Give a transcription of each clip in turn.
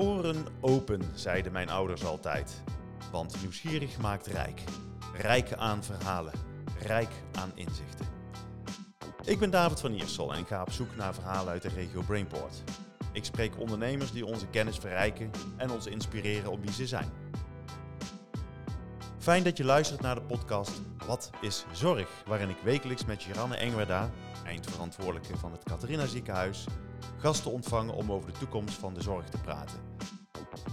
Oren open, zeiden mijn ouders altijd. Want nieuwsgierig maakt rijk. Rijk aan verhalen, rijk aan inzichten. Ik ben David van Iersel en ga op zoek naar verhalen uit de regio Brainport. Ik spreek ondernemers die onze kennis verrijken en ons inspireren op wie ze zijn. Fijn dat je luistert naar de podcast Wat is Zorg? Waarin ik wekelijks met Giranne Engwerda, eindverantwoordelijke van het Catharina Ziekenhuis, gasten ontvang om over de toekomst van de zorg te praten.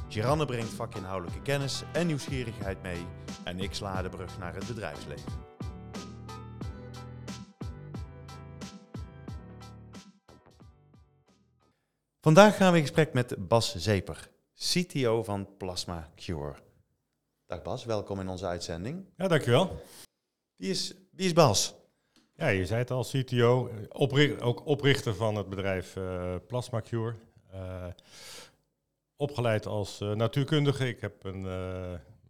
Giranne brengt vakinhoudelijke kennis en nieuwsgierigheid mee en ik sla de brug naar het bedrijfsleven. Vandaag gaan we in gesprek met Bas Zeper, CTO van Plasma Cure. Dag Bas, welkom in onze uitzending. Ja, dankjewel. Wie is, wie is Bas? Ja, je zei het al, CTO, ook oprichter van het bedrijf uh, Plasma Cure. Uh, opgeleid als uh, natuurkundige. Ik heb een,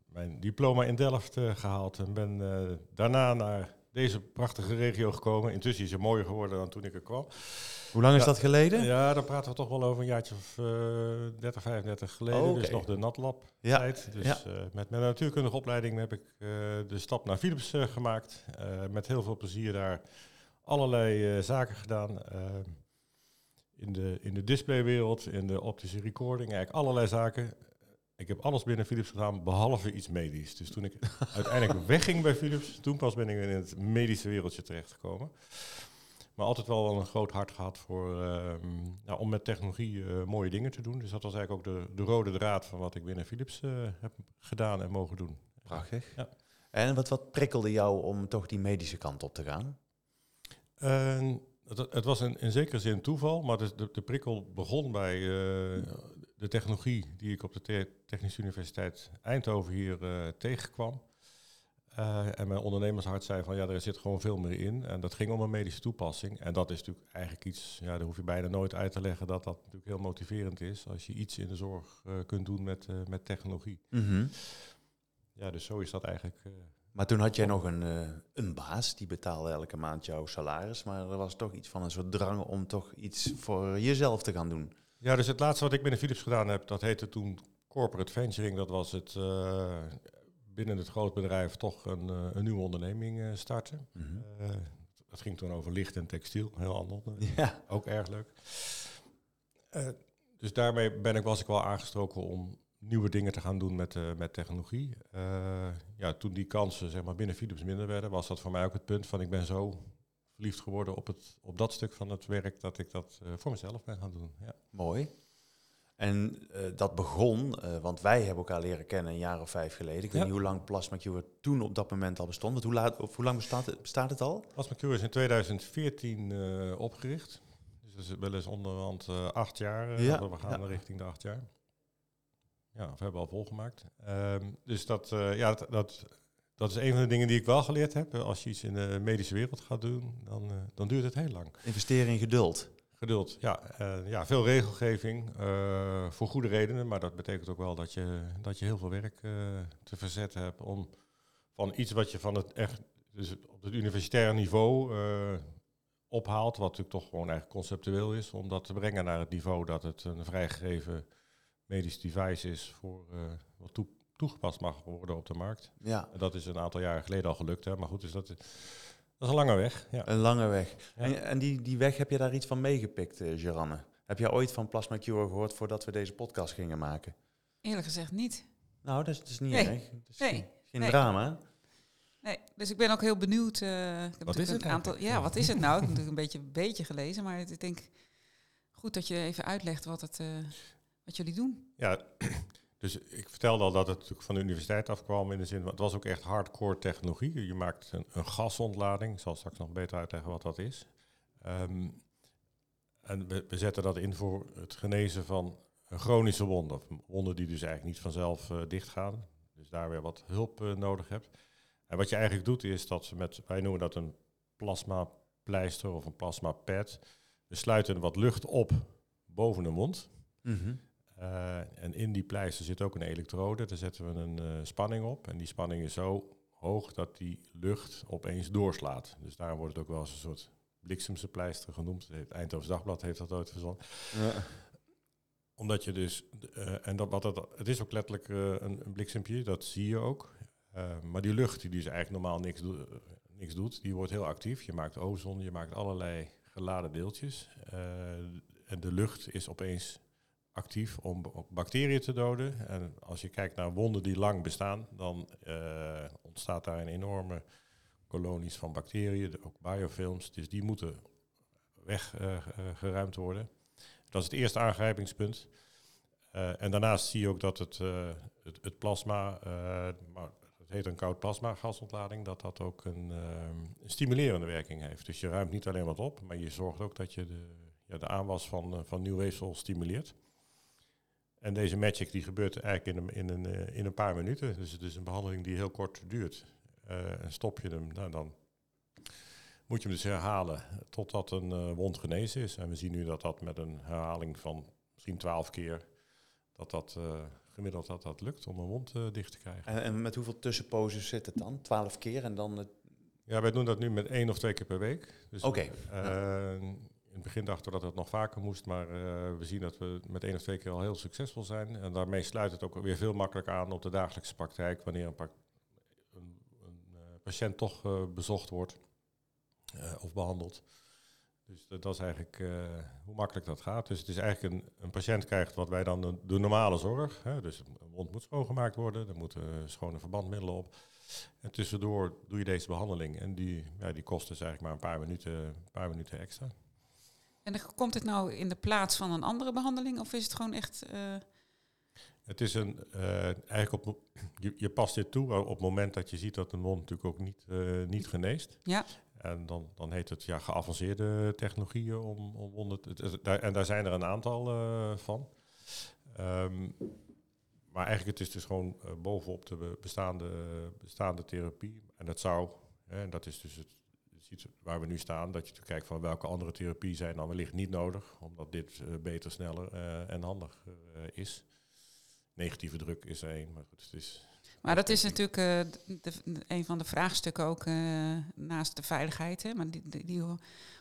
mijn diploma in Delft gehaald en ben daarna naar deze prachtige regio gekomen. Intussen is het mooier geworden dan toen ik er kwam. Hoe lang is Ja. dat geleden? Ja, dan praten we toch wel over een jaartje of uh, 30, 35 geleden. Oh, oké. Dus nog de natlab Ja, tijd. Dus ja. eh, met mijn natuurkundige opleiding heb ik eh, de stap naar Philips eh, gemaakt. Eh, met heel veel plezier daar allerlei eh, zaken gedaan. In, de, in de displaywereld, in de optische recording, eigenlijk allerlei zaken. Ik heb alles binnen Philips gedaan, behalve iets medisch. Dus toen ik uiteindelijk wegging bij Philips, toen pas ben ik in het medische wereldje terechtgekomen. Maar altijd wel een groot hart gehad voor, ehm, nou, om met technologie eh, mooie dingen te doen. Dus dat was eigenlijk ook de, de rode draad van wat ik binnen Philips eh, heb gedaan en mogen doen. Prachtig. Ja. En wat, wat prikkelde jou om toch die medische kant op te gaan? Het, het was in, in zekere zin toeval, maar de, de, de prikkel begon bij eh, de technologie die ik op de Te- Technische Universiteit Eindhoven hier eh, tegenkwam. Eh, en mijn ondernemershart zei van ja, er zit gewoon veel meer in. En dat ging om een medische toepassing. En dat is natuurlijk eigenlijk iets, ja, daar hoef je bijna nooit uit te leggen dat dat natuurlijk heel motiverend is als je iets in de zorg kunt doen met, met technologie. Ja, dus zo is dat eigenlijk. Maar toen had jij nog een, eh, een baas, die betaalde elke maand jouw salaris. Maar er was toch iets van een soort drang om toch iets voor jezelf te gaan doen. Ja, dus het laatste wat ik binnen Philips gedaan heb, dat heette toen corporate venturing. Dat was het eh, binnen het groot bedrijf toch een, eh, een nieuwe onderneming starten. Eh, dat ging toen over licht en textiel, heel ander. Ja, Ook erg leuk. Dus daarmee ben ik, was ik wel aangestroken om nieuwe dingen te gaan doen met, eh, met technologie. Eh, ja, toen die kansen zeg maar, binnen Philips minder werden, was dat voor mij ook het punt van ik ben zo verliefd geworden op, het, op dat stuk van het werk dat ik dat eh, voor mezelf ben gaan doen. Ja. mooi. En dat begon, want wij hebben elkaar leren kennen een jaar of vijf geleden. Ik weet Ja. niet hoe lang Plasma Cure toen op dat moment al bestond. Want hoe, laat, of hoe lang bestaat het, bestaat het al? Plasma Cure is in 2014 eh, opgericht. Dus dat is wel eens onderhand acht jaar. Ja, We gaan ja. richting de acht jaar. Ja, of hebben al volgemaakt. Ehm, dus dat, eh, ja, dat, dat, dat is een van de dingen die ik wel geleerd heb. Als je iets in de medische wereld gaat doen, dan, eh, dan duurt het heel lang. Investeren in geduld. Geduld, ja. eh, ja veel regelgeving voor goede redenen. Maar dat betekent ook wel dat je, dat je heel veel werk te verzetten hebt om van iets wat je van het echt, dus op het universitaire niveau ophaalt, wat natuurlijk toch gewoon eigenlijk conceptueel is, om dat te brengen naar het niveau dat het een vrijgegeven medisch device is voor eh, wat toe- toegepast mag worden op de markt. Ja, En dat is een aantal jaren geleden al gelukt, hè? maar goed, dus dat, is- dat is een lange weg. Ja. een lange weg. Ja. En, en die, die weg, heb je daar iets van meegepikt, eh Geranne? Heb jij ooit van Plasma Cure gehoord voordat we deze podcast gingen maken? Eerlijk gezegd niet. Nou, dat is, dat is niet Nee. erg. Dat is Nee. geen, geen Nee. drama. Nee, dus ik ben ook heel benieuwd. eh, ik heb Wat is het een aantal. Ja, wat is het nou? Ik heb natuurlijk een beetje, beetje gelezen, maar ik denk goed dat je even uitlegt wat, het, eh, wat jullie doen. Ja, dus ik vertelde al dat het natuurlijk van de universiteit afkwam in de zin, want het was ook echt hardcore technologie. Je maakt een, een gasontlading, ik zal straks nog beter uitleggen wat dat is. Ehm, en we, we zetten dat in voor het genezen van een chronische wonden, of wonden die dus eigenlijk niet vanzelf eh, dichtgaan. Dus daar weer wat hulp eh, nodig hebt. En wat je eigenlijk doet is dat we met, wij noemen dat een plasma pleister of een plasma pad. We sluiten wat lucht op boven de mond. Mhm. Eh, en in die pleister zit ook een elektrode. Daar zetten we een eh, spanning op. En die spanning is zo hoog dat die lucht opeens doorslaat. Dus daarom wordt het ook wel eens een soort bliksemse pleister genoemd. Het Eindhoven Dagblad heeft dat ooit verzonnen. Ja. Omdat je dus, eh, en dat, wat dat, het is ook letterlijk een, een, bliksempje, dat zie je ook. maar die lucht die dus eigenlijk normaal niks, niks doet, die wordt heel actief. Je maakt ozon, je maakt allerlei geladen deeltjes. en de lucht is opeens actief om bacteriën te doden. En als je kijkt naar wonden die lang bestaan, dan ontstaat daar een enorme kolonies van bacteriën, ook biofilms. Dus die moeten weggeruimd worden. Dat is het eerste aangrijpingspunt. En daarnaast zie je ook dat het, het, het, plasma, maar het heet een koud plasma gasontlading, dat dat ook een, een, stimulerende werking heeft. Dus je ruimt niet alleen wat op, maar je zorgt ook dat je de, ja, de aanwas van, van nieuw weefsel stimuleert. En deze magic die gebeurt eigenlijk in een, in een, in een paar minuten. Dus het is een behandeling die heel kort duurt. en stop je hem, nou, dan moet je hem dus herhalen totdat een uh, wond genezen is. En we zien nu dat dat met een herhaling van misschien twaalf keer, dat dat uh, gemiddeld dat, dat lukt om een wond dicht te krijgen. En, en, met hoeveel tussenposes zit het dan? Twaalf keer en dan... Het... Ja, wij doen dat nu met één of twee keer per week. Dus Oké. Okay. In het begin dachten we dat het nog vaker moest, maar we zien dat we met één of twee keer al heel succesvol zijn. En daarmee sluit het ook weer veel makkelijker aan op de dagelijkse praktijk, wanneer een, een, een patiënt toch bezocht wordt. Of behandeld. Dus dat, is eigenlijk hoe makkelijk dat gaat. Dus het is eigenlijk een, een patiënt krijgt wat wij dan de, de normale zorg. Hè, dus een wond moet schoongemaakt worden, er moeten schone verbandmiddelen op. En tussendoor doe je deze behandeling. En die, ja, die kost dus eigenlijk maar een paar minuten, paar minuten extra. En komt het nou in de plaats van een andere behandeling? Of is het gewoon echt... Uh... Het is een, uh, eigenlijk op, je, je, past dit toe op het moment dat je ziet dat de mond natuurlijk ook niet, uh, niet geneest. Ja. En dan, dan heet het ja, geavanceerde technologieën om, om onder en daar zijn er een aantal uh, van. Um, maar eigenlijk het is dus gewoon bovenop de bestaande, bestaande therapie. En dat zou, hè, en dat is dus het, waar we nu staan, dat je te kijkt van welke andere therapie zijn dan wellicht niet nodig, omdat dit uh, beter, sneller en handig is. Negatieve druk is er één, maar goed, het is maar dat is natuurlijk een van de vraagstukken ook naast de veiligheid. Hè? Maar die, die, die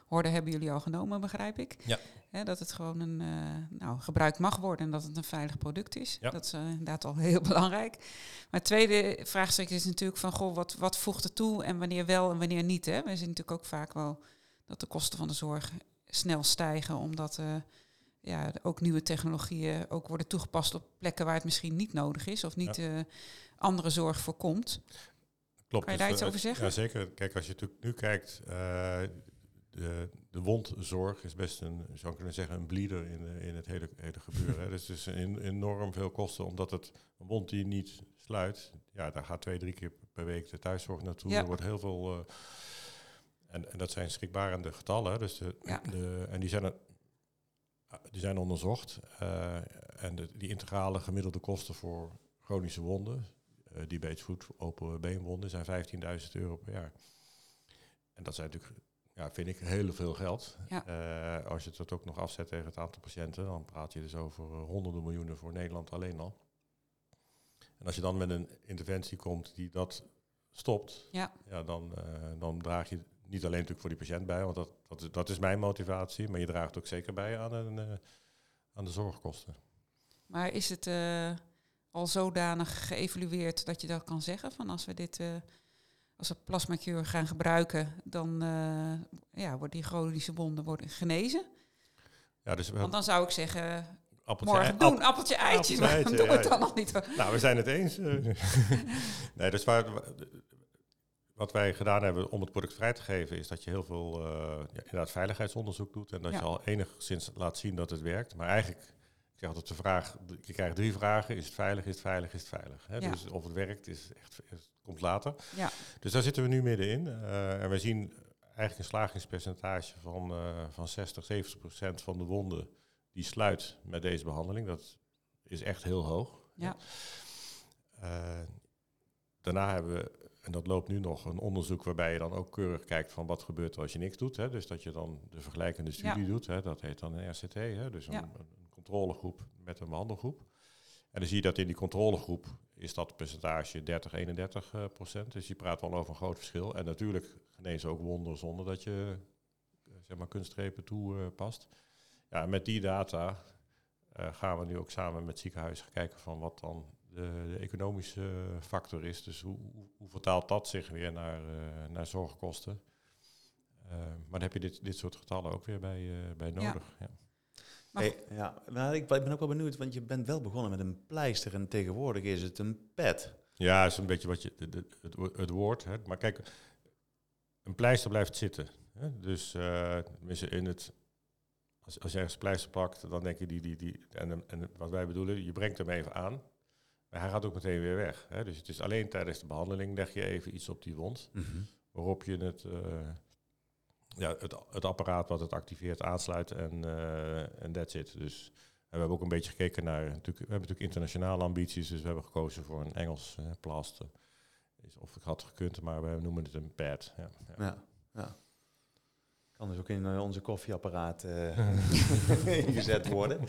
hoorde hebben jullie al genomen, begrijp ik. Ja. Dat het gewoon een uh, nou, gebruikt mag worden en dat het een veilig product is. Ja. Dat is inderdaad al heel belangrijk. Maar het tweede vraagstuk is natuurlijk van, goh, wat, wat voegt er toe en wanneer wel en wanneer niet? Hè? We zien natuurlijk ook vaak wel dat de kosten van de zorg snel stijgen, omdat ja, ook nieuwe technologieën ook worden toegepast op plekken waar het misschien niet nodig is of niet ja andere zorg voorkomt. Klopt. Kan je daar iets over zeggen? Ja, zeker. Kijk, als je natuurlijk nu kijkt, de, de wondzorg is best een, zou kunnen zeggen, een bleeder in, in het hele, hele gebeuren. hè. Dus het is een, enorm veel kosten, omdat het een wond die niet sluit, ja, daar gaat twee, drie keer per week de thuiszorg naartoe. Ja. Er wordt heel veel... Uh, en, en dat zijn schrikbarende getallen. Dus de, ja. de, en die zijn, er, die zijn onderzocht. Uh, en de, die integrale gemiddelde kosten voor chronische wonden uh, die beetsvoet open beenwonden zijn 15.000 euro per jaar. En dat zijn natuurlijk, ja, vind ik, heel veel geld. Ja. Uh, als je het ook nog afzet tegen het aantal patiënten, dan praat je dus over uh, honderden miljoenen voor Nederland alleen al. En als je dan met een interventie komt die dat stopt, ja. Ja, dan, dan draag je niet alleen natuurlijk voor die patiënt bij, want dat, dat, is, dat is mijn motivatie, maar je draagt ook zeker bij aan, een, aan de zorgkosten. Maar is het al zodanig geëvalueerd dat je dat kan zeggen van als we dit als we plasmacure gaan gebruiken, dan uh, ja, worden die chronische wonden worden genenezen. Ja, dus Want dan zou ik zeggen, appeltje, morgen doen, appeltje eitje, maar dan doen we het dan nog niet. Nou, we zijn het eens. nee, dus waar, wat wij gedaan hebben om het product vrij te geven, is dat je heel veel uh, ja, inderdaad veiligheidsonderzoek doet en dat ja. je al enigszins laat zien dat het werkt. Maar eigenlijk ik zeg altijd de vraag, je krijgt drie vragen. Is het veilig, is het veilig, is het veilig? Hè? Ja. Dus of het werkt, is echt, komt later. Ja. Dus daar zitten we nu middenin. Uh, en we zien eigenlijk een slagingspercentage van, uh, van 60, 70 procent van de wonden die sluit met deze behandeling. Dat is echt heel hoog. Ja. Uh, daarna hebben we, en dat loopt nu nog, een onderzoek waarbij je dan ook keurig kijkt van wat gebeurt er als je niks doet. Hè? Dus dat je dan de vergelijkende studie Ja. doet. Hè? Dat heet dan een RCT, hè? dus een, Ja. een controlegroep met een behandelgroep. En dan zie je dat in die controlegroep is dat percentage 30, 31 uh, procent. Dus je praat wel over een groot verschil. En natuurlijk genezen ook wonden zonder dat je uh, zeg maar kunststrepen toepast. ja, met die data eh, gaan we nu ook samen met ziekenhuizen kijken van wat dan de, de economische factor is. Dus hoe, hoe, vertaalt dat zich weer naar, naar zorgkosten? Maar dan heb je dit, dit soort getallen ook weer bij, bij nodig. Ja. Ja. Hey, ja, maar ik ben ook wel benieuwd, want je bent wel begonnen met een pleister en tegenwoordig is het een pet. Ja, dat is een beetje wat je, de, de, het, het woord. Hè. Maar kijk, een pleister blijft zitten. Hè. Dus uh, in het als, als je ergens pleister plakt, dan denk je die, die, die en, en wat wij bedoelen, je brengt hem even aan. Maar hij gaat ook meteen weer weg. Hè? Dus het is alleen tijdens de behandeling leg je even iets op die wond. Mhm. Waarop je het, uh, ja, het, het apparaat wat het activeert aansluit en uh, en that's it. Dus we hebben ook een beetje gekeken naar, natuurlijk, we hebben natuurlijk internationale ambities, dus we hebben gekozen voor een Engels uh, plaster. Of ik had gekund, maar we noemen het een pad. Ja, ja. ja, ja. Kan dus ook in eh, onze koffieapparaat uh, ingezet worden.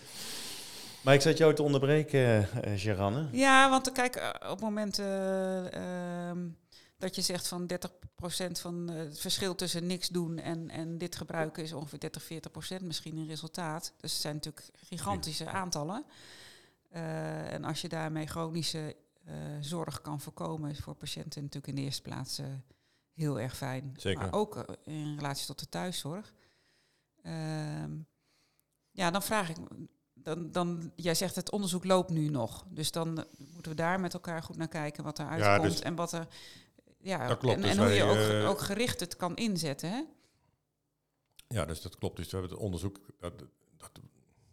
Maar ik zat jou te onderbreken, uh, Geranne. Ja, want kijk, op het moment ehm, dat je zegt van 30% van het verschil tussen niks doen en, en dit gebruiken is ongeveer 30, 40% misschien een resultaat. Dus het zijn natuurlijk gigantische aantallen. en als je daarmee chronische zorg kan voorkomen, is voor patiënten natuurlijk in de eerste plaats heel erg fijn. Zeker. Maar ook eh, in relatie tot de thuiszorg. Ehm, ja, dan vraag ik, dan, dan, jij zegt het onderzoek loopt nu nog. Dus dan moeten we daar met elkaar goed naar kijken wat er uitkomt ja, dus en wat er. Ja, dat klopt. En, dus hoe je ook, uh, ook, gericht het kan inzetten. Hè? Ja, dus dat klopt. Dus we hebben het onderzoek. Dat, dat,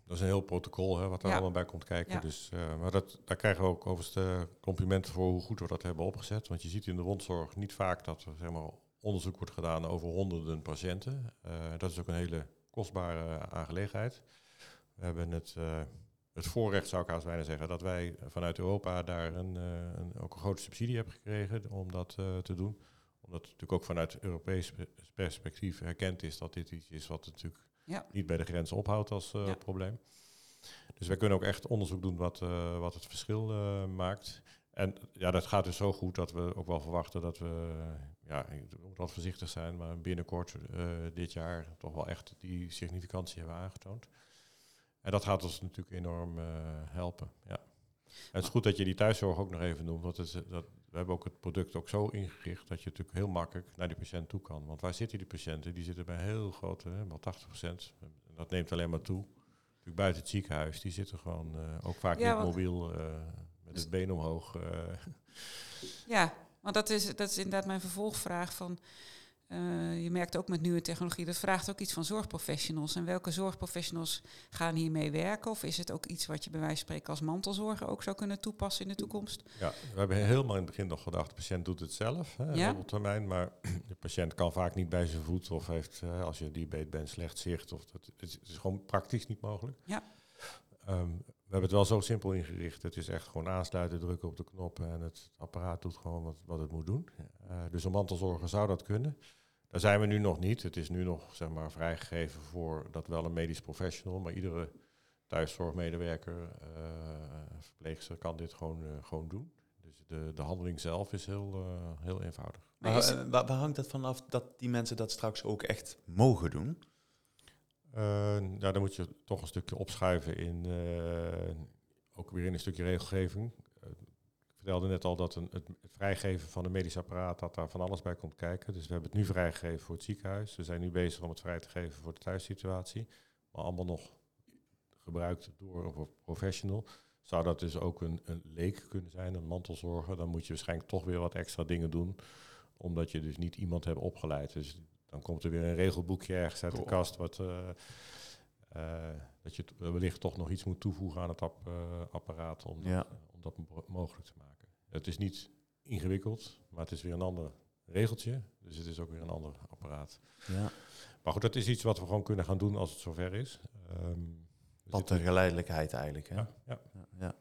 dat is een heel protocol hè, wat er allemaal bij komt kijken. Dus, uh, maar dat, daar krijgen we ook overigens de complimenten voor hoe goed we dat hebben opgezet. Want je ziet in de rondzorg niet vaak dat er zeg maar, onderzoek wordt gedaan over honderden patiënten. Uh, dat is ook een hele kostbare aangelegenheid. We hebben het, uh, het voorrecht, zou ik haast bijna zeggen, dat wij vanuit Europa daar een, een ook een grote subsidie hebben gekregen om dat te doen. Omdat het natuurlijk ook vanuit Europees perspectief erkend is dat dit iets is wat natuurlijk ja. niet bij de grens ophoudt als uh, probleem. Dus wij kunnen ook echt onderzoek doen wat, uh, wat het verschil maakt. En ja, dat gaat dus zo goed dat we ook wel verwachten dat we, ja, ik moet wat voorzichtig zijn, maar binnenkort dit jaar toch wel echt die significantie hebben aangetoond. En dat gaat ons natuurlijk enorm helpen. Ja. En het is goed dat je die thuiszorg ook nog even noemt, want is, dat, we hebben ook het product ook zo ingericht dat je natuurlijk heel makkelijk naar die patiënt toe kan. Want waar zitten die patiënten? Die zitten bij heel grote, hè, wel 80 procent. Dat neemt alleen maar toe. Natuurlijk buiten het ziekenhuis, die zitten gewoon uh, ook vaak niet mobiel uh, met het been omhoog. Uh. Ja, want dat is, dat is inderdaad mijn vervolgvraag van uh, je merkt ook met nieuwe technologie, dat vraagt ook iets van zorgprofessionals. En welke zorgprofessionals gaan hiermee werken? Of is het ook iets wat je bij wijze van spreken als mantelzorger ook zou kunnen toepassen in de toekomst? Ja, we hebben helemaal in het begin nog gedacht, de patiënt doet het zelf, hè, ja? op termijn. Maar de patiënt kan vaak niet bij zijn voet of heeft, als je diabetes bent, slecht zicht. Of dat, het is gewoon praktisch niet mogelijk. Ja. Um, we hebben het wel zo simpel ingericht. Het is echt gewoon aansluiten, drukken op de knoppen en het apparaat doet gewoon wat, wat het moet doen. Uh, dus een mantelzorger zou dat kunnen. Daar zijn we nu nog niet. Het is nu nog zeg maar, vrijgegeven voor dat wel een medisch professional, maar iedere thuiszorgmedewerker, uh, verpleegster kan dit gewoon, uh, gewoon doen. Dus de, de handeling zelf is heel, uh, heel eenvoudig. Maar waar, waar, hangt het vanaf dat die mensen dat straks ook echt mogen doen? nou, dan moet je toch een stukje opschuiven in, ook weer in een stukje regelgeving vertelde net al dat een, het, vrijgeven van een medisch apparaat, dat daar van alles bij komt kijken. Dus we hebben het nu vrijgegeven voor het ziekenhuis. We zijn nu bezig om het vrij te geven voor de thuissituatie. Maar allemaal nog gebruikt door een professional. Zou dat dus ook een, een leek kunnen zijn, een mantelzorger? Dan moet je waarschijnlijk toch weer wat extra dingen doen. Omdat je dus niet iemand hebt opgeleid. Dus dan komt er weer een regelboekje ergens uit de kast. Wat, uh, uh, dat je wellicht toch nog iets moet toevoegen aan het ap, uh, apparaat om, ja. om dat mogelijk te maken. Het is niet ingewikkeld, maar het is weer een ander regeltje. Dus het is ook weer een ander apparaat. Ja. Maar goed, dat is iets wat we gewoon kunnen gaan doen als het zover is. Um, Wat de geleidelijkheid eigenlijk. Hè? Ja, ja. ja.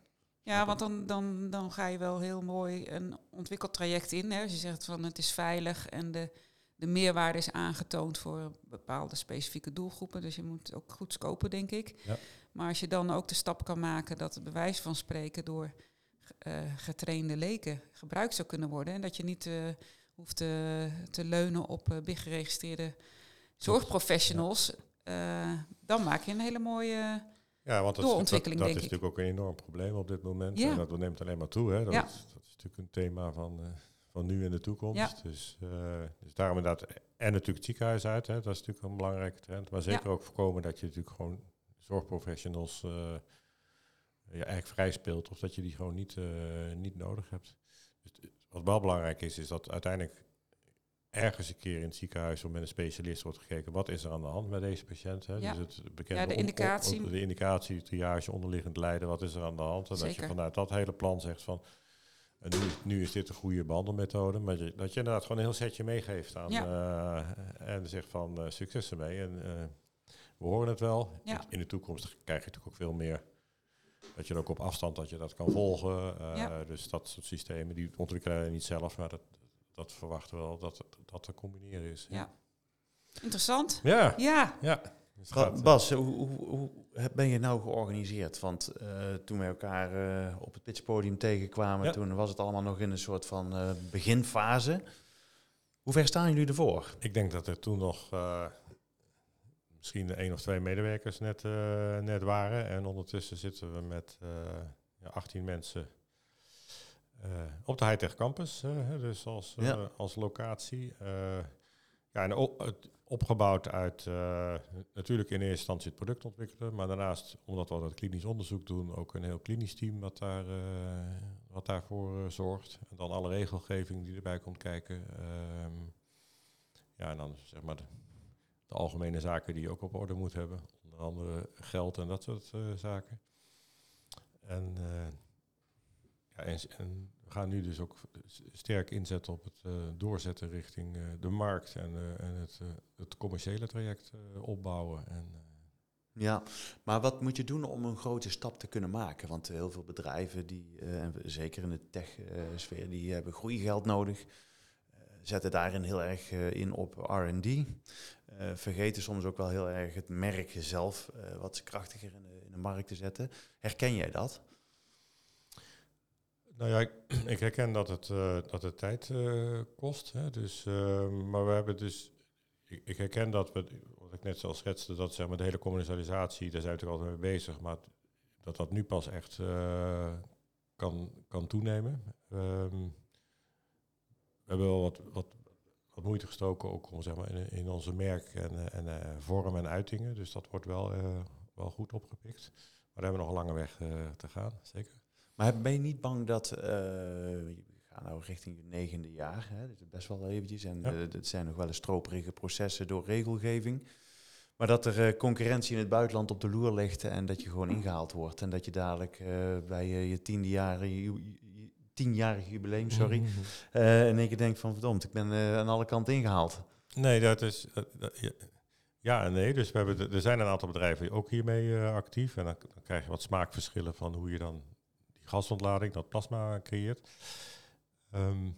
ja want dan, dan, dan ga je wel heel mooi een ontwikkeltraject in. Hè. Als je zegt van het is veilig en de, de meerwaarde is aangetoond voor bepaalde specifieke doelgroepen. Dus je moet ook goed scopen, denk ik. Ja. Maar als je dan ook de stap kan maken dat het bewijs van spreken door uh, getrainde leken gebruikt zou kunnen worden. En dat je niet uh, hoeft te, te leunen op big geregistreerde zorgprofessionals. dan maak je een hele mooie Ja, want dat, doorontwikkeling, dat, dat denk is ik. natuurlijk ook een enorm probleem op dit moment. Ja. En dat neemt alleen maar toe. Hè. Dat, Ja. is, dat is natuurlijk een thema van, eh, van nu en de toekomst. Dus, eh, dus daarom inderdaad. En natuurlijk het ziekenhuis uit. Hè. Dat is natuurlijk een belangrijke trend. Maar zeker ook voorkomen dat je natuurlijk gewoon zorgprofessionals eh je eigenlijk vrij speelt. Of dat je die gewoon niet, eh, niet nodig hebt. Dus het- wat wel belangrijk is, is dat uiteindelijk ergens een keer in het ziekenhuis of met een specialist wordt gekeken wat is er aan de hand met deze patiënt. Hè? Ja. Dus het bekende Ja, de indicatie. de indicatie, triage, onderliggend lijden, wat is er aan de hand. En dat je vanuit dat hele plan zegt van en nu, nu is dit een goede behandelmethode, maar je, dat je inderdaad gewoon een heel setje meegeeft aan eh, en zegt van eh, succes ermee. En eh, we horen het wel. Ja. In de toekomst krijg je natuurlijk ook veel meer. Dat je ook op afstand dat je dat kan volgen. eh, Ja. Dus dat soort systemen, die ontwikkelen wij niet zelf, maar dat, dat verwachten we wel dat dat te combineren is. Ja. Interessant. Ja, Ja, ja. Dus gaat, eh, Bas, hoe, hoe, hoe ben je nou georganiseerd? Want eh, toen we elkaar eh, op het pitchpodium tegenkwamen, Ja. toen was het allemaal nog in een soort van eh, beginfase. Hoe ver staan jullie ervoor? Ik denk dat er toen nog eh, misschien één of twee medewerkers net, eh, net waren. En ondertussen zitten we met eh, ja, 18 mensen eh, op de Hightech Campus. eh, dus als, eh, Ja. als locatie. Eh, ja, en o- het opgebouwd uit eh, natuurlijk in eerste instantie het product ontwikkelen. Maar daarnaast, omdat we dat klinisch onderzoek doen, ook een heel klinisch team wat, daar, eh, wat daarvoor eh, zorgt. En dan alle regelgeving die erbij komt kijken. Ehm, ja, en dan zeg maar de, algemene zaken die je ook op orde moet hebben. Onder andere geld en dat soort eh, zaken. En, eh, ja, en, we gaan nu dus ook sterk inzetten op het eh, doorzetten richting de markt en, en het, het commerciële traject opbouwen. En, Ja, maar wat moet je doen om een grote stap te kunnen maken? Want heel veel bedrijven, die, en zeker in de tech-sfeer, die hebben groeigeld nodig. Zetten daarin heel erg eh, in op R&D. Eh, vergeten soms ook wel heel erg het merk zelf eh, wat krachtiger in de, in de markt te zetten. Herken jij dat? Nou ja, ik, ik herken dat het, dat het tijd kost. Hè, dus, eh, maar we hebben dus. Ik, ik herken dat we, wat ik net zo schetste, dat zeg maar de hele commercialisatie, daar zijn we natuurlijk altijd mee bezig, maar dat dat nu pas echt kan, kan toenemen. Ehm, we hebben wel wat, wat, wat moeite gestoken ook om zeg maar in, in onze merk en, eh, en eh, vorm en uitingen. Dus dat wordt wel, eh, wel goed opgepikt. Maar daar hebben we nog een lange weg te gaan, zeker. Maar ben je niet bang dat, we gaan nou richting je negende jaar, hè, dit is best wel eventjes, en Ja. het zijn nog wel eens stroperige processen door regelgeving, maar dat er concurrentie in het buitenland op de loer ligt en dat je gewoon ingehaald wordt en dat je dadelijk bij je, tiende jaar, je tienjarig jubileum, sorry, Mhm. eh, één keer denkt van verdomd, ik ben eh, aan alle kanten ingehaald. Nee, dat is. dat- ja, ja en nee. Dus we hebben, de- er zijn een aantal bedrijven ook hiermee eh, actief. En dan, dan krijg je wat smaakverschillen van hoe je dan die gasontlading, dat plasma creëert. Ehm,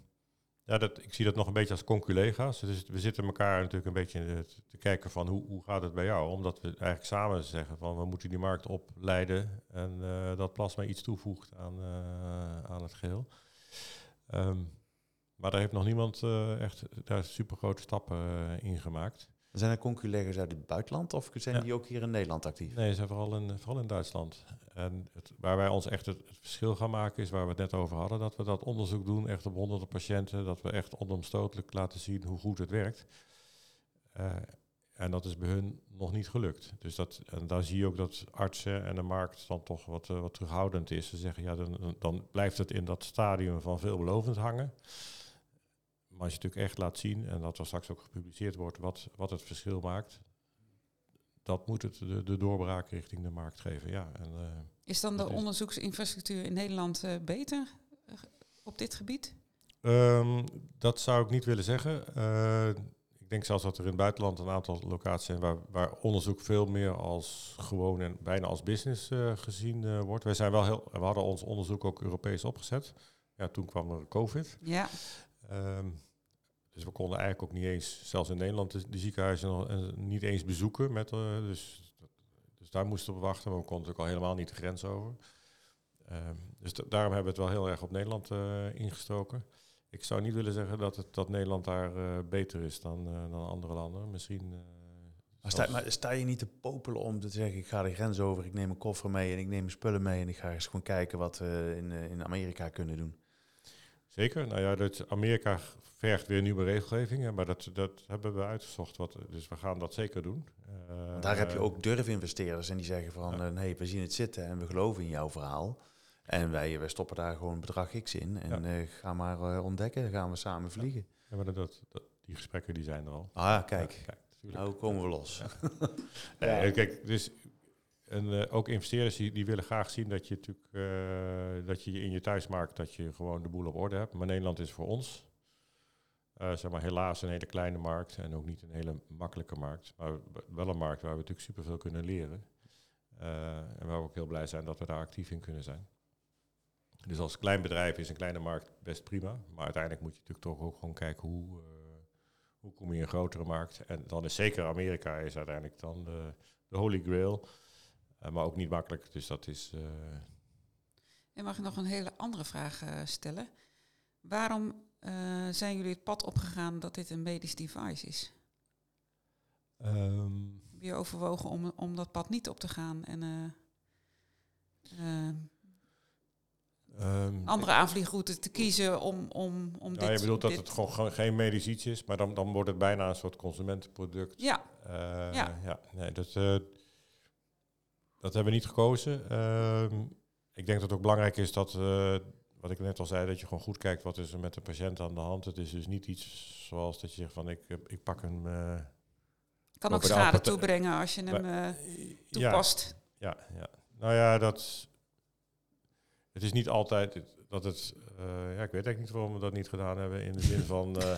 ja, dat, ik zie dat nog een beetje als conculega's. Dus we zitten elkaar natuurlijk een beetje eh, te, kijken van hoe, hoe gaat het bij jou? Omdat we eigenlijk samen zeggen van we moeten die markt opleiden en eh, dat plasma iets toevoegt aan, eh, aan het geheel. Ehm, maar daar heeft nog niemand echt daar super grote stappen in gemaakt. Zijn er conculeggers uit het buitenland of zijn Ja. die ook hier in Nederland actief? Nee, ze zijn vooral in, vooral in Duitsland. En het, waar wij ons echt het, het verschil gaan maken is waar we het net over hadden. Dat we dat onderzoek doen, echt op honderden patiënten. Dat we echt onomstotelijk laten zien hoe goed het werkt. Eh, en dat is bij hun nog niet gelukt. Dus dat, en daar zie je ook dat artsen en de markt dan toch wat, eh, wat terughoudend is. Ze zeggen, ja, dan, dan blijft het in dat stadium van veelbelovend hangen. Maar als je natuurlijk echt laat zien, en dat er straks ook gepubliceerd wordt, wat, wat het verschil maakt, dat moet het de, de doorbraak richting de markt geven. Ja, en, eh, is dan de onderzoeksinfrastructuur in Nederland eh, beter eh, op dit gebied? Ehm, dat zou ik niet willen zeggen. Ik denk zelfs dat er in het buitenland een aantal locaties zijn waar, waar onderzoek veel meer als gewoon en bijna als business gezien wordt. Wij zijn wel heel, we hadden ons onderzoek ook Europees opgezet. Ja, toen kwam er COVID. Ja, Ehm, dus we konden eigenlijk ook niet eens, zelfs in Nederland, de, de ziekenhuizen nog, eh, niet eens bezoeken. Met, eh, dus, dus daar moesten we wachten, maar we konden natuurlijk al helemaal niet de grens over. Ehm, dus da- daarom hebben we het wel heel erg op Nederland eh, ingestoken. Ik zou niet willen zeggen dat, het, dat Nederland daar beter is dan, dan andere landen. Misschien Maar sta, maar sta je niet te popelen om te zeggen, ik ga de grens over, ik neem een koffer mee en ik neem mijn spullen mee en ik ga eens gewoon kijken wat we in, in Amerika kunnen doen? Zeker. Nou ja, dat Amerika vergt weer nieuwe regelgevingen, maar dat, dat hebben we uitgezocht. Wat, dus we gaan dat zeker doen. Uh, daar heb je ook durfinvesteerders en die zeggen van, ja. nee, we zien het zitten en we geloven in jouw verhaal. En wij, wij stoppen daar gewoon bedrag X in en ja. uh, ga maar uh, ontdekken, gaan we samen vliegen. Ja, maar dat, dat, die gesprekken die zijn er al. Ah, kijk. kijk nou komen we los. Ja. kijk, dus en uh, ook investeerders die, willen graag zien dat je natuurlijk uh, dat je in je thuismarkt dat je gewoon de boel op orde hebt. Maar Nederland is voor ons uh, zeg maar helaas een hele kleine markt en ook niet een hele makkelijke markt, maar wel een markt waar we natuurlijk superveel kunnen leren. en waar we ook heel blij zijn dat we daar actief in kunnen zijn. Dus als klein bedrijf is een kleine markt best prima, maar uiteindelijk moet je natuurlijk toch ook gewoon kijken hoe hoe kom je in een grotere markt? En dan is zeker Amerika is uiteindelijk dan de, de holy grail. Uh, maar ook niet makkelijk, dus dat is... Uh en mag ik nog een hele andere vraag uh, stellen? Waarom zijn jullie het pad opgegaan dat dit een medisch device is? Um, Heb je overwogen om, om dat pad niet op te gaan en Um, andere aanvliegroute te kiezen om, om, om ja, dit... Je bedoelt dat het gewoon geen medisch iets is, maar dan, dan wordt het bijna een soort consumentenproduct. Ja. Uh, ja. ja. Nee, dat, uh, dat hebben we niet gekozen. Uh, ik denk dat het ook belangrijk is dat, uh, wat ik net al zei, dat je gewoon goed kijkt wat is er met de patiënt aan de hand. Het is dus niet iets zoals dat je zegt van ik, ik pak een... kan ook schade toebrengen als je hem toepast. Ja, ja, ja. Nou ja, dat het is niet altijd dat het. Uh, ja, ik weet eigenlijk niet waarom we dat niet gedaan hebben. In de zin van. Uh,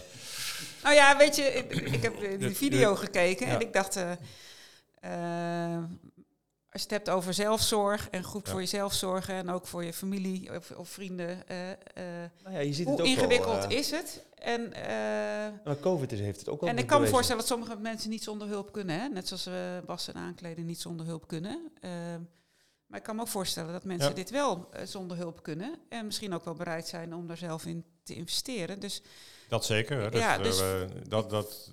nou ja, weet je, ik, ik heb die video gekeken ja. en ik dacht. Uh, als je het hebt over zelfzorg en goed ja. voor jezelf zorgen en ook voor je familie of, of vrienden. nou ja, je ziet hoe het ook ingewikkeld wel, is het? En, maar COVID is, heeft het ook wel. En ik kan me voorstellen dat sommige mensen niet zonder hulp kunnen. Hè? Net zoals we wassen en aankleden niet zonder hulp kunnen. Maar ik kan me ook voorstellen dat mensen ja. dit wel zonder hulp kunnen. En misschien ook wel bereid zijn om daar zelf in te investeren. Dus, dat zeker. Hè? Dus, ja, dus dat, dat,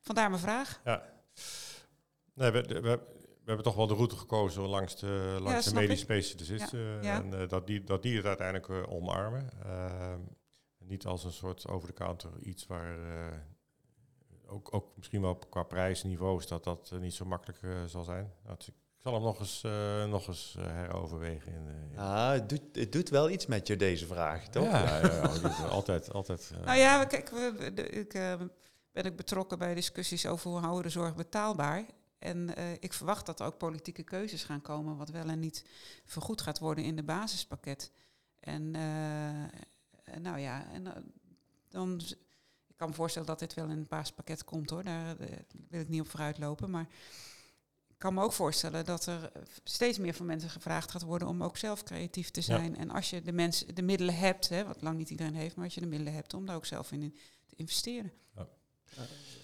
vandaar mijn vraag. Ja. Nee, we, we, we, hebben toch wel de route gekozen langs de, langs ja, de medische specialisten. Ja. Ja. En uh, dat, die, dat die het uiteindelijk omarmen. Ehm, niet als een soort over-the-counter iets waar... ook, ook misschien wel qua prijsniveaus dat dat niet zo makkelijk zal zijn. Dat, zal hem nog eens, uh, nog eens uh, heroverwegen. In, uh, ah, het doet, het doet wel iets met je, deze vraag, toch? Ja, ja, ja altijd. altijd nou ja, kijk, we, de, ik ben ik betrokken bij discussies over hoe houden we de zorg betaalbaar. En ik verwacht dat er ook politieke keuzes gaan komen, wat wel en niet vergoed gaat worden in de basispakket. En nou ja, en dan. Ik kan me voorstellen dat dit wel in het basispakket komt hoor, daar wil ik niet op vooruit lopen. Maar ik kan me ook voorstellen dat er steeds meer van mensen gevraagd gaat worden om ook zelf creatief te zijn. Ja. En als je de, mensen de middelen hebt, hè, wat lang niet iedereen heeft, maar als je de middelen hebt om daar ook zelf in te investeren. Ja. Uh,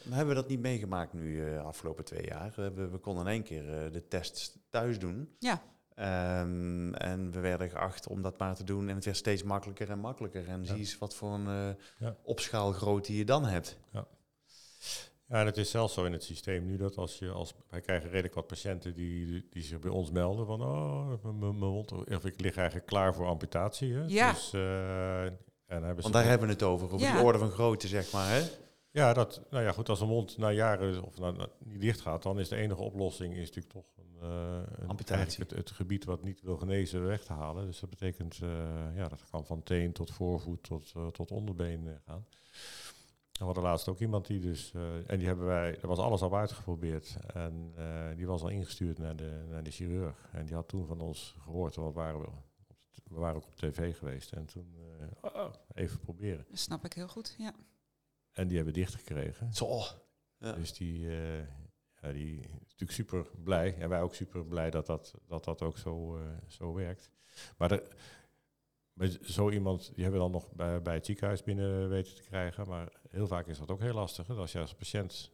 hebben we dat niet meegemaakt nu de uh, afgelopen twee jaar? We, we konden in één keer uh, de tests thuis doen. Ja. Um, en we werden geacht om dat maar te doen. En het werd steeds makkelijker en makkelijker. En ja. zie eens wat voor een ja. opschaalgrootte je dan hebt. Ja. Ja, en het is zelfs zo in het systeem nu dat als je als wij krijgen redelijk wat patiënten die, die zich bij ons melden van oh, mijn mond of ik lig eigenlijk klaar voor amputatie. Hè? Ja. Dus, uh, en hebben Want daar hebben we het over, over ja. die orde van grootte, zeg maar. Hè? Ja, dat, nou ja, goed, als een mond na jaren of na, na, niet dicht gaat, dan is de enige oplossing is natuurlijk toch een, uh, een amputatie. Het, het, gebied wat niet wil genezen weg te halen. Dus dat betekent, uh, ja, dat kan van teen tot voorvoet tot, tot onderbeen gaan. We hadden laatst ook iemand die dus, uh, en die hebben wij, er was alles al uitgeprobeerd. En uh, die was al ingestuurd naar de, naar de chirurg. En die had toen van ons gehoord, want waren we, we waren ook op tv geweest. En toen, uh, oh, even proberen. Dat snap ik heel goed, ja. En die hebben dichtgekregen. Zo. Ja. Dus die, ja, die is natuurlijk super blij. En wij ook super blij dat dat, dat, dat ook zo, zo werkt. Maar de, zo iemand, die hebben we dan nog bij, bij het ziekenhuis binnen weten te krijgen. Maar heel vaak is dat ook heel lastig. Hè? Als je als patiënt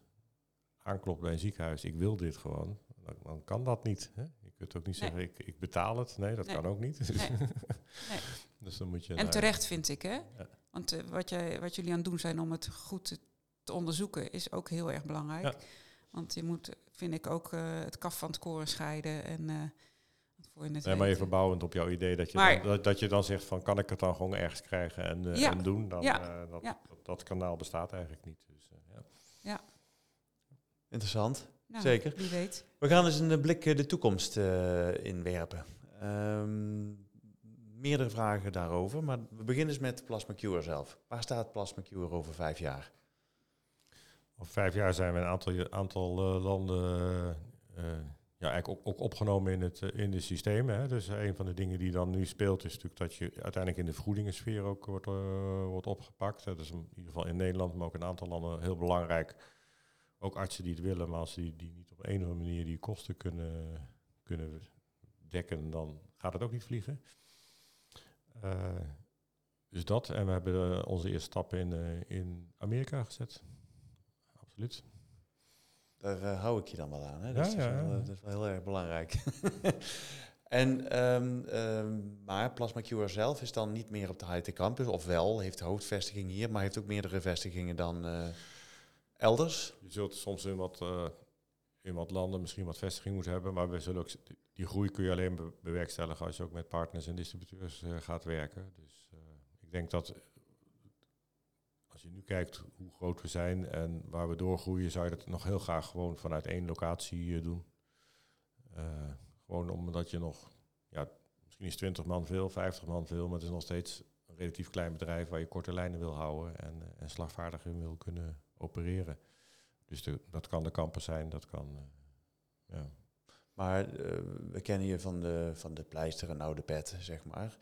aanklopt bij een ziekenhuis, ik wil dit gewoon, dan, dan kan dat niet. Hè? Je kunt ook niet nee. zeggen, ik, ik betaal het. Nee, dat nee. kan ook niet. Nee. dus dan moet je en terecht vind ik, hè? Ja. Want uh, wat, jij, wat jullie aan het doen zijn om het goed te, te onderzoeken, is ook heel erg belangrijk. Ja. Want je moet, vind ik, ook eh, het kaf van het koren scheiden. En, uh, voor je het nee, maar even bouwend op jouw idee dat je, Maar- dan, dat, dat je dan zegt van kan ik het dan gewoon ergens krijgen en, eh, Ja. en doen, dan Ja. eh, dat, Ja. dat, dat kanaal bestaat eigenlijk niet. Dus, eh, ja. Interessant. Nou, Zeker. Wie weet. We gaan eens een blik eh, de toekomst eh, inwerpen. Ehm, meerdere vragen daarover, maar we beginnen eens met Plasma Cure zelf. Waar staat Plasma Cure over vijf jaar? Over vijf jaar zijn we een aantal, aantal eh, landen eh, ja, eigenlijk ook, ook opgenomen in het, eh, in de systemen. Hè. Dus een van de dingen die dan nu speelt is natuurlijk dat je uiteindelijk in de vergoedingensfeer ook wordt, eh, wordt opgepakt. Dat is in ieder geval in Nederland, maar ook in een aantal landen heel belangrijk. Ook artsen die het willen, maar als die, die niet op een of andere manier die kosten kunnen, kunnen dekken, dan gaat het ook niet vliegen. Dus dat. En we hebben eh, onze eerste stappen in, eh, in Amerika gezet. Absoluut. Daar hou ik je dan wel aan. Hè? Ja, Dat, is ja, wel, ja. eh, dat is wel heel erg belangrijk. en, ehm, ehm, maar Plasma Cure zelf is dan niet meer op de high-tech campus, of wel, heeft hoofdvestiging hier, maar heeft ook meerdere vestigingen dan elders. Je zult soms in wat, in wat landen misschien wat vestiging moeten hebben, maar we zullen ook, die groei kun je alleen be- bewerkstelligen als je ook met partners en distributeurs eh, gaat werken. Dus eh, ik denk dat als je nu kijkt hoe groot we zijn en waar we doorgroeien, zou je dat nog heel graag gewoon vanuit één locatie eh, doen. Gewoon omdat je nog, ja, misschien is 20 man veel, 50 man veel, maar het is nog steeds een relatief klein bedrijf waar je korte lijnen wil houden en, en in wil kunnen opereren. Dus de, dat kan de campus zijn, dat kan. eh, ja. Maar eh, we kennen je van de, van de pleister en oude pet, zeg maar.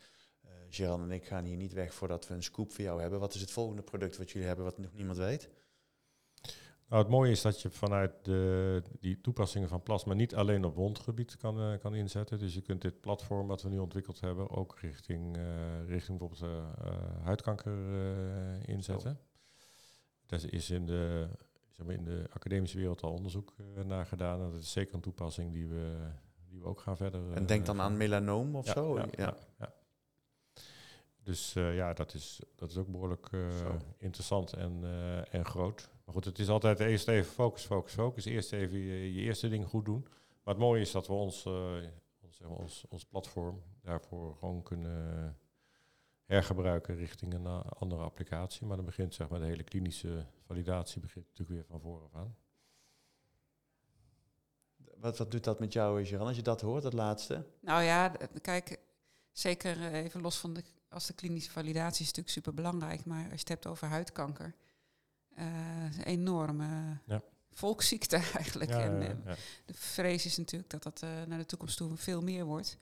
Geran en ik gaan hier niet weg voordat we een scoop voor jou hebben. Wat is het volgende product wat jullie hebben wat nog niemand weet? Nou, het mooie is dat je vanuit de, die toepassingen van plasma niet alleen op wondgebied kan, kan inzetten. Dus je kunt dit platform wat we nu ontwikkeld hebben ook richting, richting bijvoorbeeld huidkanker inzetten. Daar is in de, zeg maar, in de academische wereld al onderzoek eh, naar gedaan. En dat is zeker een toepassing die we, die we ook gaan verder. En eh, denk dan aan melanoom of ja, zo? Ja, ja, ja. Dus eh, ja, dat is, dat is ook behoorlijk eh, interessant en, en groot. Maar goed, het is altijd eerst even focus, focus, focus. Eerst even je, je eerste ding goed doen. Maar het mooie is dat we ons, ons, zeg maar, ons, ons platform daarvoor gewoon kunnen hergebruiken richting een andere applicatie. Maar dan begint zeg maar de hele klinische validatie begint natuurlijk weer van vooraf aan. Wat, wat doet dat met jou, Geran, als je dat hoort, dat laatste? Nou ja, kijk, zeker eh, even los van de, als de klinische validatie is natuurlijk super belangrijk, maar als je het hebt over huidkanker, eh, een enorme Ja. volksziekte eigenlijk. Ja, en ja, eh, ja. de vrees is natuurlijk dat dat eh, naar de toekomst toe veel meer wordt.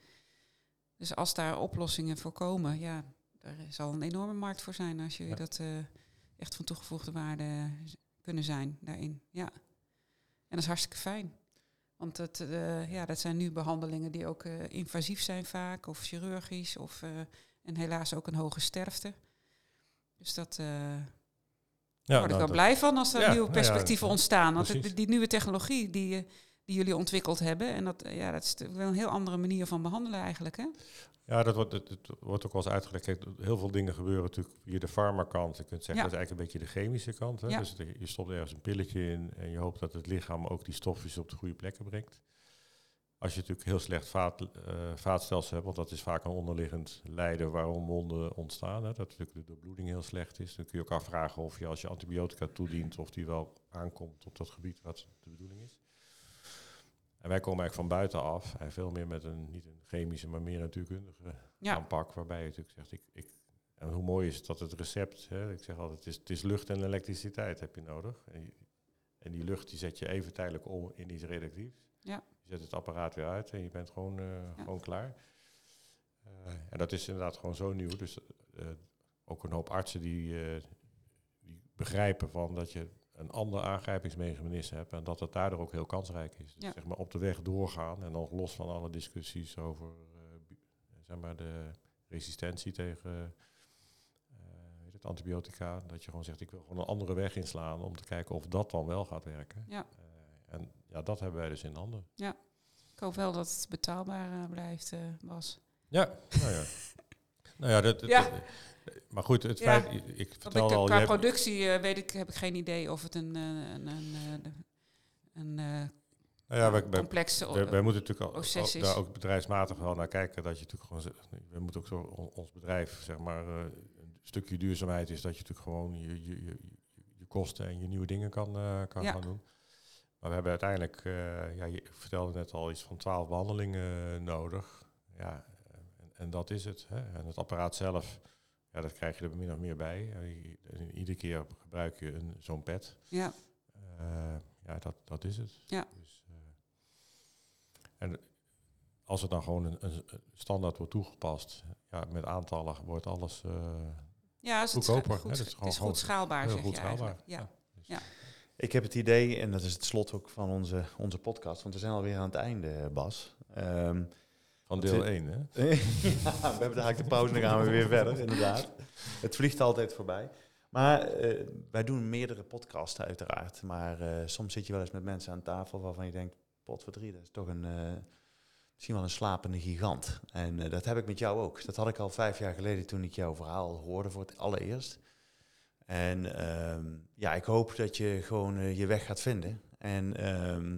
Dus als daar oplossingen voor komen, ja, daar zal een enorme markt voor zijn als jullie Ja. dat eh, echt van toegevoegde waarde kunnen zijn daarin. Ja. En dat is hartstikke fijn. Want het, eh, ja, dat zijn nu behandelingen die ook eh, invasief zijn vaak, of chirurgisch, of, eh, en helaas ook een hoge sterfte. Dus dat Ja, word ik nou, wel blij van als er Ja, nieuwe nou ja, perspectieven ontstaan. Want het- die nieuwe technologie die, die jullie ontwikkeld hebben, en dat, ja, dat is wel een heel andere manier van behandelen eigenlijk. Hè? Ja, dat wordt, het, het wordt ook wel eens uitgelegd. Kijk, heel veel dingen gebeuren natuurlijk via de farmakant. Je kunt zeggen, Ja. dat is eigenlijk een beetje de chemische kant. Hè? Ja. Dus de- je stopt ergens een pilletje in en je hoopt dat het lichaam ook die stofjes op de goede plekken brengt. Als je natuurlijk heel slecht vaat, eh, vaatstelsel hebt, want dat is vaak een onderliggend lijden waarom wonden ontstaan. Hè? Dat natuurlijk de doorbloeding heel slecht is. Dan kun je ook afvragen of je als je antibiotica toedient, of die wel aankomt op dat gebied wat de bedoeling is. En wij komen eigenlijk van buitenaf en veel meer met een, niet een chemische, maar meer natuurkundige Ja. aanpak. Waarbij je natuurlijk zegt, ik, ik, en hoe mooi is het dat het recept, hè, ik zeg altijd, het is, het is lucht en elektriciteit heb je nodig. En, je- en die lucht die zet je even tijdelijk om in iets redactiefs. Ja. Je zet het apparaat weer uit en je bent gewoon, eh, gewoon klaar. Eh, en dat is inderdaad gewoon zo nieuw. Dus eh, ook een hoop artsen die, die begrijpen van dat je een ander aangrijpingsmechanisme hebt en dat het daardoor ook heel kansrijk is. Dus Ja. zeg maar op de weg doorgaan en dan los van alle discussies over eh, zeg maar de resistentie tegen eh, het, antibiotica, dat je gewoon zegt ik wil gewoon een andere weg inslaan om te kijken of dat dan wel gaat werken. Ja. Eh, en ja, dat hebben wij dus in handen. Ik hoop wel dat het betaalbaar blijft, Bas. Ja, nou ja. nou ja, dat, maar goed, het Ja. feit, ik vertel al, qua hebt- productie eh, weet ik, heb ik geen idee of het een, eh, een, een, eh, een eh, Nou ja, wij, complexe... wij, wij moeten natuurlijk al, al- daar ook bedrijfsmatig wel naar kijken. Dat je natuurlijk gewoon, we moeten ook zo on- ons bedrijf, zeg maar, een stukje duurzaamheid is dat je natuurlijk gewoon je, je, je, je kosten en je nieuwe dingen kan, kan Ja. gaan doen. Maar we hebben uiteindelijk, ja, je ik vertelde net al, iets van twaalf behandelingen eh, nodig. Ja, en, dat is het. Hè. En het apparaat zelf, ja, dat krijg je er min of meer bij. En iedere keer gebruik je een, zo'n pad. ja, Eh, ja, dat, dat is het. Ja. Dus, eh, en als het dan gewoon een, een standaard wordt toegepast, ja, met aantallen wordt alles eh, ja dus het is Goedkoper, goed, hè, dat is het is goed schaalbaar, heel zeg goed je schaalbaar. eigenlijk. Ja. Ik heb het idee, en dat is het slot ook van onze, onze podcast, want we zijn alweer aan het einde, Bas. Ehm, van deel vi- 1. Hè? ja, we hebben eigenlijk de pauze en dan gaan we weer verder, inderdaad. Het vliegt altijd voorbij. Maar eh, wij doen meerdere podcasts uiteraard. Maar eh, soms zit je wel eens met mensen aan tafel waarvan je denkt, potverdrie, dat is toch een, eh, misschien wel een slapende gigant. En dat heb ik met jou ook. Dat had ik al vijf jaar geleden toen ik jouw verhaal hoorde voor het allereerst. En ehm, ja, ik hoop dat je gewoon je weg gaat vinden. En ehm,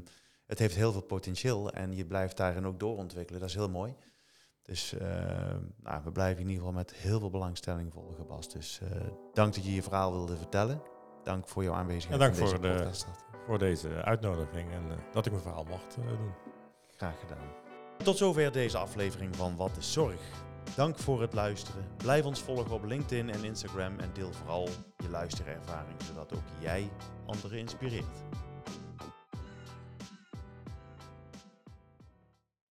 het heeft heel veel potentieel en je blijft daarin ook doorontwikkelen. Dat is heel mooi. Dus ehm, nou, we blijven in ieder geval met heel veel belangstelling volgen, Bas. Dus eh, dank dat je je verhaal wilde vertellen. Dank voor jouw aanwezigheid Ja, dank in deze voor de-. Voor deze uitnodiging en eh, dat ik mijn verhaal mocht eh, doen. Graag gedaan. Tot zover deze aflevering van Wat is Zorg. Dank voor het luisteren. Blijf ons volgen op LinkedIn en Instagram en deel vooral je luisterervaring, zodat ook jij anderen inspireert.